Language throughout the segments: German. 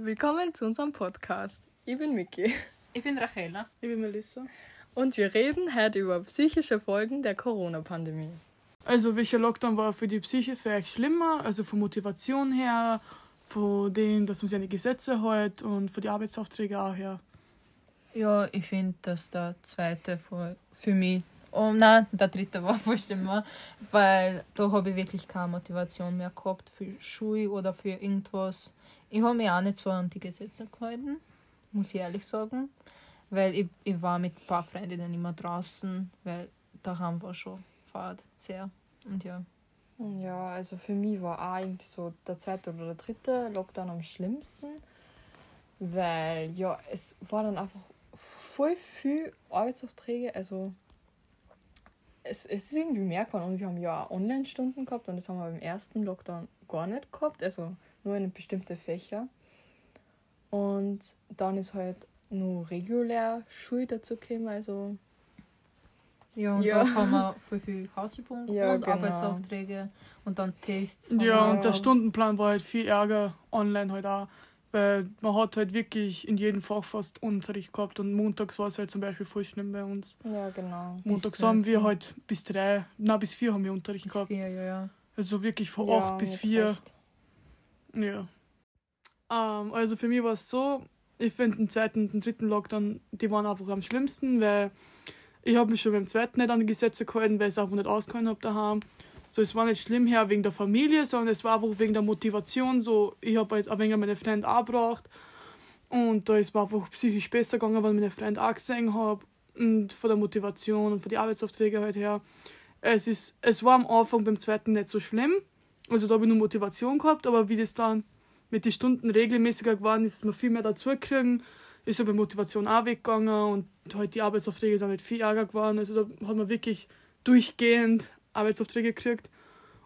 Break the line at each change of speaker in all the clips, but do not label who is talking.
Willkommen zu unserem Podcast. Ich bin Miki.
Ich bin Rachela.
Ich bin Melissa.
Und wir reden heute über psychische Folgen der Corona-Pandemie.
Also, welcher Lockdown war für die Psyche vielleicht schlimmer? Also von Motivation her, von dem, dass man seine Gesetze hält und von den Arbeitsaufträgen auch her.
Ja, ich finde, dass der zweite für, für mich, oh nein, der dritte war schlimmer, weil da habe ich wirklich keine Motivation mehr gehabt für Schule oder für irgendwas. Ich habe mich auch nicht so an die Gesetze gehalten, muss ich ehrlich sagen, weil ich, ich war mit ein paar Freundinnen immer draußen, weil daheim war schon Fahrt sehr und ja.
Ja, also für mich war auch irgendwie so der zweite oder der dritte Lockdown am schlimmsten, weil ja, es war dann einfach voll viel Arbeitsaufträge, also es, es ist irgendwie mehr geworden und wir haben ja auch Online-Stunden gehabt und das haben wir beim ersten Lockdown gar nicht gehabt, also nur in bestimmte Fächer. Und dann ist halt nur regulär Schule dazu gekommen, also
Ja, und
Ja.
da haben wir voll viel Hausübungen
Ja,
und
genau.
Arbeitsaufträge und dann Tests.
Ja,
Ja.
und der Stundenplan war halt viel ärger online halt auch. Weil man hat halt wirklich in jedem Fach fast Unterricht gehabt und montags war es halt zum Beispiel voll schlimm bei uns.
ja genau.
Montags haben wir
ja.
halt bis drei, na bis vier haben wir Unterricht
Bis
gehabt.
vier, ja, ja.
Also wirklich von
Ja,
acht bis vier.
recht.
Ja. Ähm, also für mich war es so, ich finde den zweiten und den dritten Lockdown, die waren einfach am schlimmsten, weil ich habe mich schon beim zweiten nicht an die Gesetze gehalten, weil ich es einfach nicht ausgehalten habe daheim. So, es war nicht schlimm her wegen der Familie, sondern es war einfach wegen der Motivation. So, ich habe halt ein wenig meine Freunde auch gebracht. Und da ist mir einfach psychisch besser gegangen, weil ich meine Freunde auch gesehen habe. Und von der Motivation und von den Arbeitsaufträgen halt her. Es, ist, es war am Anfang beim zweiten nicht so schlimm. Also da habe ich nur Motivation gehabt, aber wie das dann mit den Stunden regelmäßiger geworden ist, ist man viel mehr dazu gekriegt, ist aber Motivation auch weggegangen und halt die Arbeitsaufträge sind halt viel ärger geworden. Also da hat man wirklich durchgehend Arbeitsaufträge gekriegt.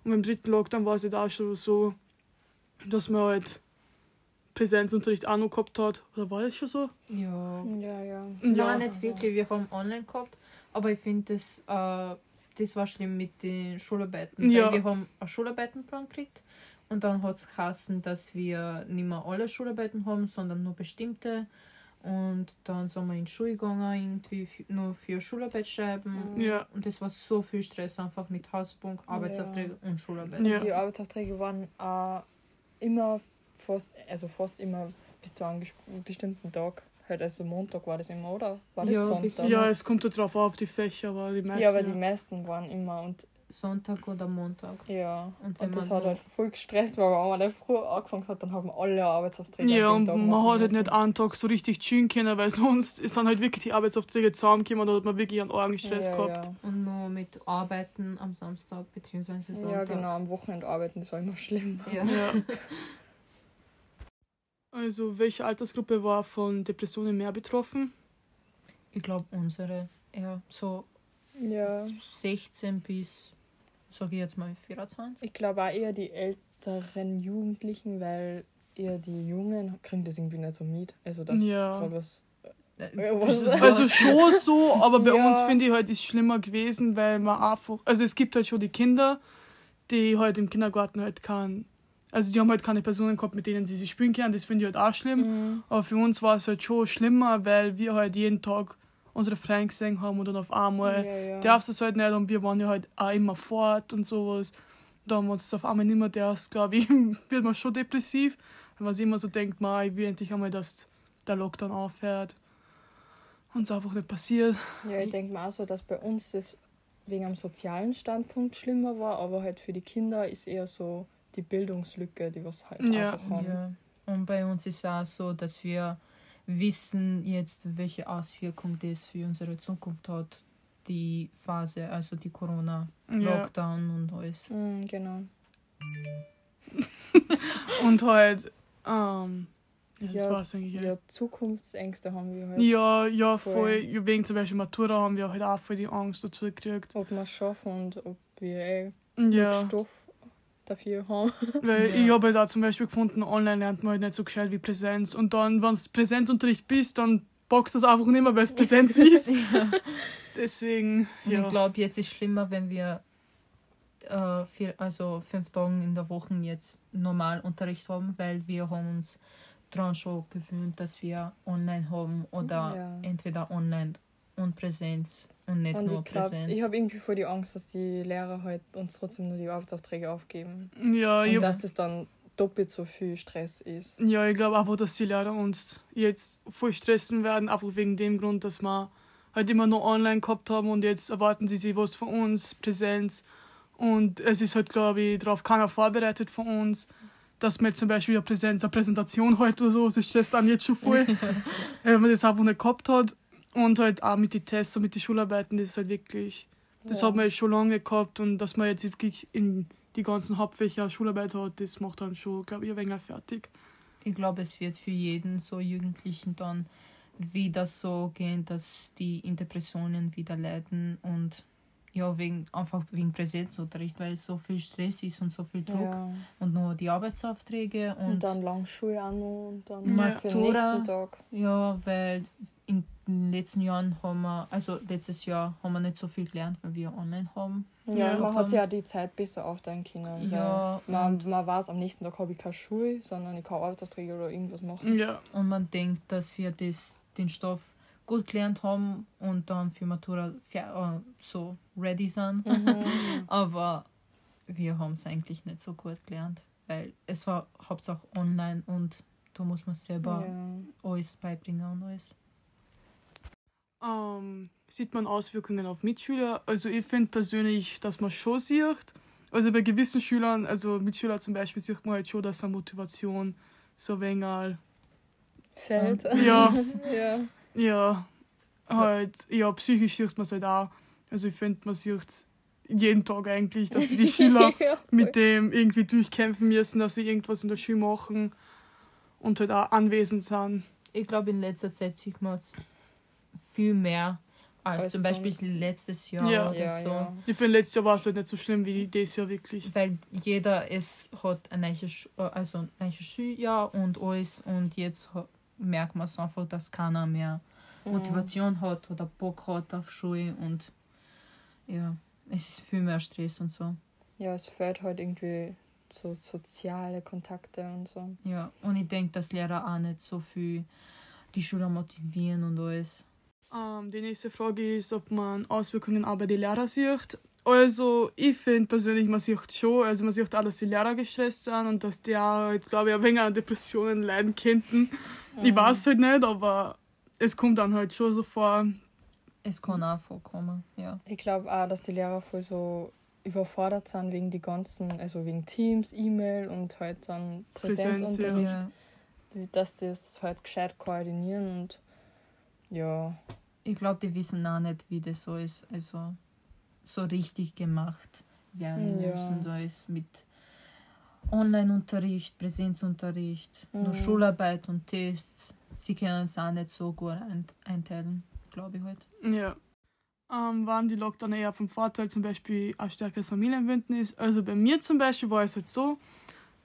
Und beim dritten Lockdown war es halt auch schon so, dass man halt Präsenzunterricht auch noch gehabt hat. Oder war das schon so?
Ja.
Ja, ja.
Nein, nicht wirklich. Wir haben online gehabt, aber ich finde, das, äh, das war schlimm mit den Schularbeiten.
Ja.
Weil wir haben einen Schularbeitenplan gekriegt und dann hat es geheißen, dass wir nicht mehr alle Schularbeiten haben, sondern nur bestimmte. Und dann sind wir in die Schule gegangen, irgendwie nur für Schularbeit schreiben.
Ja.
Und das war so viel Stress einfach mit Hausbunk, Arbeitsaufträge und Schularbeit.
Ja.
Die Arbeitsaufträge waren äh, immer fast, also fast immer bis zu einem bestimmten Tag. Halt, also Montag war das immer, oder? War das
Ja,
Sonntag?
Ja, es kommt drauf auf die Fächer, aber die meisten.
Ja, aber die meisten waren immer und
Sonntag oder Montag.
ja.
Und wenn
Und das
man
hat halt voll gestresst, weil wenn man nicht früh angefangen hat, dann haben wir alle Arbeitsaufträge
Ja, und man hat halt nicht einen Tag so richtig chillen können, weil sonst sind halt wirklich die Arbeitsaufträge zusammengekommen und da hat man wirklich einen argen Stress
ja,
gehabt.
Und nur mit Arbeiten am Samstag bzw.
Ja.
Sonntag.
ja, genau, am Wochenende arbeiten, das war immer schlimm.
Ja.
Ja. Also, welche Altersgruppe war von Depressionen mehr betroffen?
Ich glaube, unsere, ja, so
Ja.
16 bis, sage ich jetzt mal, 24.
Ich glaube auch eher die älteren Jugendlichen, weil eher die Jungen kriegen das irgendwie nicht so mit. Also das
Ja.
gerade was.
Äh,
Also schon so, aber bei
Ja.
uns finde ich halt ist schlimmer gewesen, weil man einfach, also es gibt halt schon die Kinder, die halt im Kindergarten halt kein, also die haben halt keine Personen gehabt, mit denen sie sich spielen können, das finde ich halt auch schlimm.
Mhm.
Aber für uns war es halt schon schlimmer, weil wir halt jeden Tag unsere Freunde gesehen haben und dann auf einmal
Ja, ja.
darfst du es halt nicht und wir waren ja halt auch immer fort und sowas. Da haben wir uns das auf einmal nicht mehr darfst, glaube ich, wird man schon depressiv, wenn man sich immer so denkt, man, ich will endlich einmal, dass der Lockdown aufhört. Und es einfach nicht passiert.
Ja, ich denke mir auch so, dass bei uns das wegen einem sozialen Standpunkt schlimmer war, aber halt für die Kinder ist eher so die Bildungslücke, die was halt
Ja.
einfach haben.
Ja. Und bei uns ist auch so, dass wir wissen jetzt, welche Auswirkung das für unsere Zukunft hat, die Phase, also die
Ja.
Corona-Lockdown und alles.
Mhm, genau.
Und halt, ähm, ja, das
Ja,
war's eigentlich.
Ja.
Ja,
Zukunftsängste haben wir halt.
ja, ja
Voll.
voll. Wegen zum Beispiel Matura haben wir halt auch voll die Angst dazu gekriegt.
Ob wir es schaffen und ob wir eh
Ja.
Stoff dafür haben.
Weil
Ja.
ich habe halt auch zum Beispiel gefunden, online lernt man halt nicht so gescheit wie Präsenz. Und dann, wenn es Präsenzunterricht bist, dann boxt das einfach nicht mehr, weil es Präsenz ist.
Ja.
Deswegen,
Und
ja.
ich glaube, jetzt ist schlimmer, wenn wir äh, vier, also fünf Tage in der Woche jetzt normal Unterricht haben, weil wir haben uns daran schon gewöhnt, dass wir online haben oder
Ja.
entweder online und Präsenz und nicht
Und
nur
ich glaube,
Präsenz.
ich habe irgendwie voll die Angst, dass die Lehrer halt uns trotzdem nur die Arbeitsaufträge aufgeben.
Ja,
Und dass das dann doppelt so viel Stress ist.
ja, ich glaube einfach, dass die Lehrer uns jetzt voll stressen werden, einfach wegen dem Grund, dass wir halt immer nur online gehabt haben und jetzt erwarten sie sich was von uns, Präsenz. Und es ist halt, glaube ich, darauf keiner vorbereitet von uns, dass wir jetzt zum Beispiel eine Präsenz, eine Präsentation heute oder so, das stresst dann jetzt schon voll, wenn man das einfach nicht gehabt hat. Und halt auch mit den Tests und mit den Schularbeiten, das ist halt wirklich, das
Ja.
hat man jetzt schon lange gehabt und dass man jetzt wirklich in die ganzen Hauptfächer Schularbeit hat, das macht dann schon, glaube ich, ein wenig fertig.
Ich glaube, es wird für jeden so Jugendlichen dann wieder so gehen, dass die in Depressionen wieder leiden und ja, wegen, einfach wegen Präsenzunterricht, weil so viel Stress ist und so viel Druck
Ja.
und nur die Arbeitsaufträge und,
Und, dann lang Schule auch noch und dann
Ja.
für den
Matura.
nächsten Tag.
ja, weil in den letzten Jahren haben wir, also letztes Jahr haben wir nicht so viel gelernt, weil wir online haben.
Ja,
Ja.
man hat sich ja die Zeit besser aufteilen können.
Ja,
man,
und-
man weiß, am nächsten Tag habe ich keine Schule, sondern ich kann Arbeitsaufträge oder irgendwas machen.
Ja,
Und man denkt, dass wir das, den Stoff gut gelernt haben und dann für Matura äh, so ready sind.
Mhm.
Aber wir haben es eigentlich nicht so gut gelernt, weil es war hauptsächlich online und da muss man selber
ja.
alles beibringen und alles.
Ähm, sieht man Auswirkungen auf Mitschüler? Also ich finde persönlich, dass man schon sieht. Also bei gewissen Schülern, also Mitschüler zum Beispiel, sieht man halt schon, dass eine Motivation so wenig,
Fällt.
Ja.
ja.
ja, halt, ja, psychisch sieht man es halt auch. Also ich finde, man sieht jeden Tag eigentlich, dass die Schüler
ja.
mit dem irgendwie durchkämpfen müssen, dass sie irgendwas in der Schule machen und halt auch anwesend sind.
Ich glaube, in letzter Zeit sieht man es viel mehr als,
Als
zum Beispiel
sonst.
letztes Jahr
Ja.
oder
Ja,
so.
ja.
Ich finde, letztes Jahr war es halt nicht so schlimm wie dieses Jahr wirklich.
Weil jeder es hat ein neues, äh, also ein neues Schuljahr und alles und jetzt merkt man es einfach, dass keiner mehr
Mhm.
Motivation hat oder Bock hat auf Schule und ja, es ist viel mehr Stress und so.
Ja, es fehlt halt irgendwie so soziale Kontakte und so.
Ja, und ich denke, dass Lehrer auch nicht so viel die Schüler motivieren und alles.
Ähm, die nächste Frage ist, ob man Auswirkungen auch bei den Lehrern sieht. Also, ich finde persönlich, man sieht schon, also man sieht auch, dass die Lehrer gestresst sind und dass die auch, halt, glaube ich, ein wenig an Depressionen leiden könnten. Ich weiß halt nicht, aber es kommt dann halt schon so vor.
Es kann auch vorkommen, ja.
Ich glaube auch, dass die Lehrer voll so überfordert sind wegen die ganzen, also wegen Teams, E-Mail und halt dann
Präsenz,
Präsenzunterricht,
ja.
dass die es halt gescheit koordinieren und ja,
Ich glaube, die wissen auch nicht, wie das so ist. Also so richtig gemacht werden
Ja.
muss und alles mit Online-Unterricht, Präsenzunterricht, nur
Mhm.
Schularbeit und Tests. Sie können es auch nicht so gut ein einteilen, glaube ich halt.
Ja. Ähm, waren die Lockdown eher vom Vorteil, zum Beispiel ein stärkeres Familienbündnis. Also bei mir zum Beispiel war es halt so,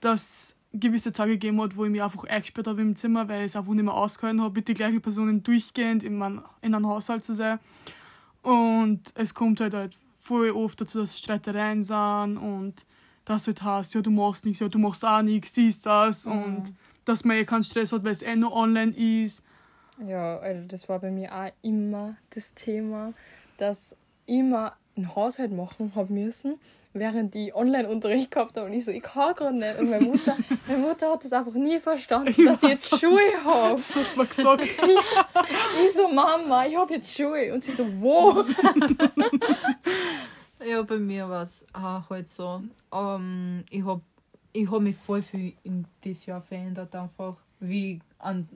dass gewisse Tage gegeben hat, wo ich mich einfach eingesperrt habe im Zimmer, weil ich es einfach nicht mehr ausgehalten habe, mit den gleichen Personen durchgehend in, mein, in einem Haushalt zu sein. Und es kommt halt, halt voll oft dazu, dass Streitereien sind und das halt heißt, ja, du machst nichts, ja, du machst auch nichts, siehst das und dass man eh keinen Stress hat, weil es eh nur online ist.
ja, also das war bei mir auch immer das Thema, dass ich immer einen Haushalt machen habe müssen, während ich Online-Unterricht gehabt habe und ich so, ich kann gerade nicht. Und meine Mutter, meine Mutter hat das einfach nie verstanden, dass ich jetzt
was-
Schule habe.
Das hast du mir gesagt.
Ich so, Mama, ich habe jetzt Schule. Und sie so, wo?
Ja, bei mir war es auch halt so. Ähm, ich habe ich hab mich voll viel in dieses Jahr verändert, einfach wie an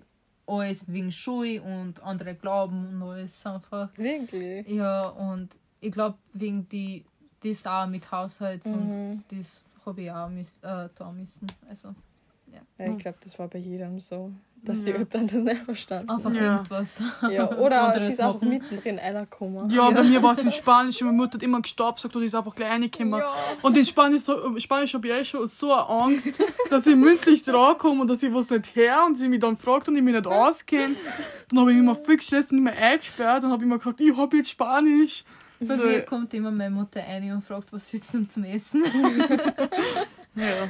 alles wegen Schule und andere Glauben und alles einfach.
Wirklich?
Ja, und ich glaube, wegen die das auch mit Haushalt und
Mhm.
das habe ich auch miss, äh, da müssen. Also
Ja, ich glaube, das war bei jedem so, dass die
Ja.
Eltern das nicht verstanden
einfach
Ja.
irgendwas.
Ja, oder sie ist einfach
machen.
mittendrin reingekommen.
Ja, bei mir war es in Spanisch und meine Mutter hat immer gestaubsaugt und ist einfach gleich reingekommen.
Ja.
Und in Spanisch, so, Spanisch habe ich eh schon so eine Angst, dass ich mündlich drankomme und dass ich was nicht her und sie mich dann fragt und ich mich nicht auskenne. Dann habe ich immer viel gestresst und immer eingesperrt und habe immer gesagt, ich habe jetzt Spanisch.
Bei
Also,
mir kommt immer meine Mutter rein und fragt, was willst du zum Essen?
ja.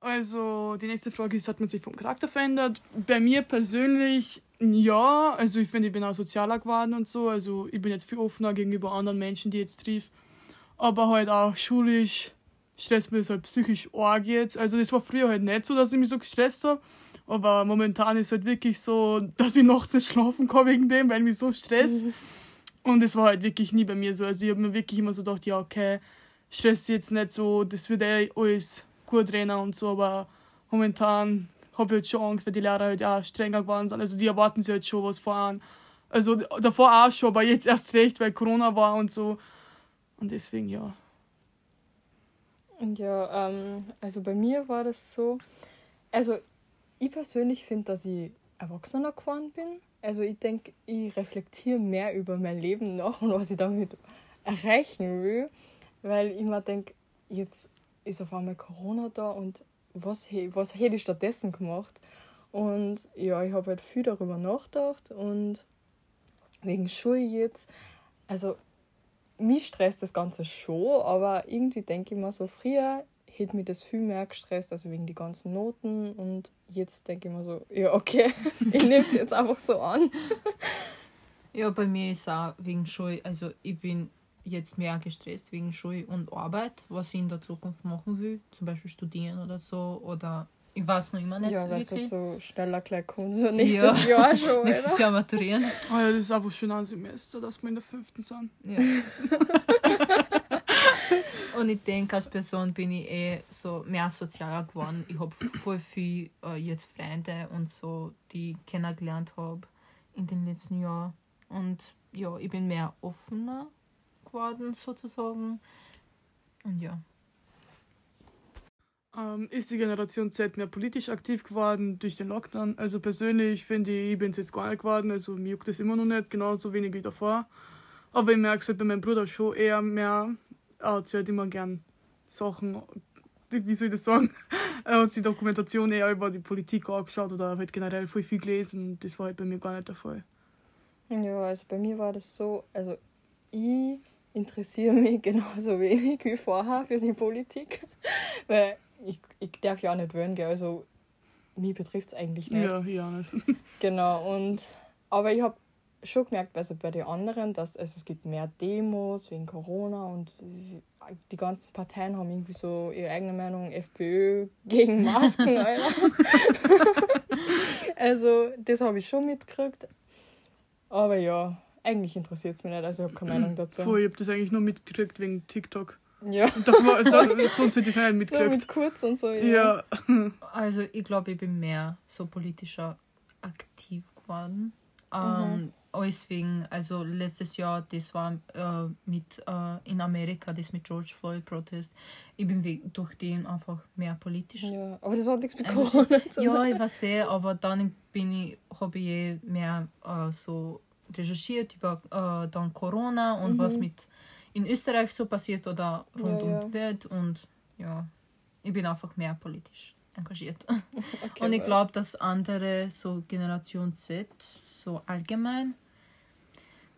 Also, die nächste Frage ist, hat man sich vom Charakter verändert? Bei mir persönlich, ja. Also, ich finde, ich bin auch sozialer geworden und so. Also, ich bin jetzt viel offener gegenüber anderen Menschen, die ich jetzt triff. Aber halt auch schulisch stresst mich das halt psychisch arg jetzt. Also, das war früher halt nicht so, dass ich mich so gestresst habe. Aber momentan ist halt wirklich so, dass ich nachts nicht schlafen kann wegen dem, weil mich so stresst. Und es war halt wirklich nie bei mir so. Also, ich habe mir wirklich immer so gedacht, ja, okay, stress jetzt nicht so, das wird eh alles gut rennen und so, aber momentan habe ich halt schon Angst, weil die Lehrer halt auch strenger geworden sind. Also die erwarten sich halt schon was voran. Also davor auch schon, aber jetzt erst recht, weil Corona war und so. Und deswegen ja.
Ja, ähm, also bei mir war das so. Also ich persönlich finde, dass ich erwachsener geworden bin. Also ich denke, ich reflektiere mehr über mein Leben nach und was ich damit erreichen will. Weil ich mir denke, jetzt ist auf einmal Corona da und was, was hätte ich stattdessen gemacht? Und ja, ich habe halt viel darüber nachgedacht und wegen Schule jetzt, also mich stresst das Ganze schon, aber irgendwie denke ich mir so, früher hätte mich das viel mehr gestresst, also wegen die ganzen Noten und jetzt denke ich mir so, ja okay, ich nehme es jetzt einfach so an.
Ja, bei mir ist auch wegen Schule, also ich bin jetzt mehr gestresst wegen Schule und Arbeit, was ich in der Zukunft machen will, zum Beispiel studieren oder so oder ich weiß noch immer nicht.
Ja, weil es halt so schneller gleich kommt, so nächstes ja. Jahr schon.
nächstes Jahr maturieren.
Oh ja, das ist einfach schon ein Semester, dass wir in der fünften sind. Ja.
Und ich denke, als Person bin ich eh so mehr sozialer geworden. Ich habe voll viel äh, jetzt Freunde und so, die ich kennengelernt habe in den letzten Jahren. Und ja, ich bin mehr offener geworden, sozusagen. Und ja.
Ähm, ist die Generation Z mehr politisch aktiv geworden durch den Lockdown? Also persönlich finde ich, ich bin es jetzt gar nicht geworden, also mir juckt das immer noch nicht, genauso wenig wie davor. Aber ich merke es halt bei meinem Bruder schon eher mehr, er hat halt immer gern Sachen, wie soll ich das sagen, er hat sich Dokumentation eher über die Politik angeschaut oder halt generell voll viel gelesen das war halt bei mir gar nicht der Fall.
Ja, also bei mir war das so, also ich interessiere mich genauso wenig wie vorher für die Politik. Weil ich, ich darf ja auch nicht wählen, gell? also mich betrifft es eigentlich nicht.
Ja, ja nicht.
genau, und aber ich habe schon gemerkt, also bei den anderen, dass also es gibt mehr Demos wegen Corona und die ganzen Parteien haben irgendwie so ihre eigene Meinung, FPÖ gegen Masken, Alter. also das habe ich schon mitgekriegt. Aber ja, eigentlich interessiert es mich nicht, also ich habe keine Meinung dazu.
Voll, ich habe das eigentlich nur mitgekriegt wegen TikTok.
Ja.
Und davor, da, sonst hätte ich es nicht mitgekriegt.
So mit kurz und so,
ja.
ja. Also ich glaube, ich bin mehr so politischer aktiv geworden. Mhm. Ähm, alles wegen, also letztes Jahr, das war äh, mit äh, in Amerika, das mit George Floyd Protest. Ich bin durch den einfach mehr politisch.
Ja, aber das hat nichts mit also, Corona
zu tun. Ja, ich weiß eh, aber dann bin ich, habe ich eh mehr äh, so recherchiert über äh, dann Corona und mhm. was mit in Österreich so passiert oder rund ja, um die Welt und ja, ich bin einfach mehr politisch engagiert. Okay, und ich glaube, dass andere, so Generation Z, so allgemein,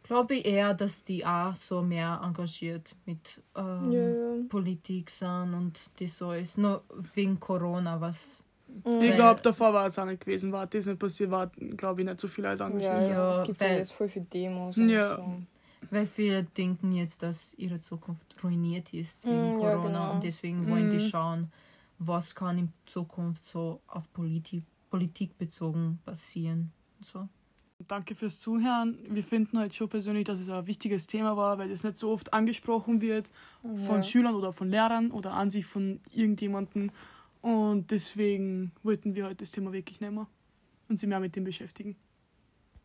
glaube ich eher, dass die auch so mehr engagiert mit ähm,
ja,
Politik
sind und das so ist. Nur wegen Corona, was
Mhm. Ich glaube, davor war es auch nicht gewesen. War das nicht passiert, war, glaube ich, nicht so viele Leute
angeschrieben. Ja, ja, es gibt ja jetzt voll viele Demos.
Ja.
So. Weil viele denken jetzt, dass ihre Zukunft ruiniert ist wegen mm, Corona genau. und deswegen wollen die schauen, was kann in Zukunft so auf Politik, Politik bezogen passieren. So.
Danke fürs Zuhören. Wir finden halt schon persönlich, dass es ein wichtiges Thema war, weil es nicht so oft angesprochen wird ja. von Schülern oder von Lehrern oder an sich von irgendjemandem. Und deswegen wollten wir heute das Thema wirklich nehmen und sie mehr mit dem beschäftigen.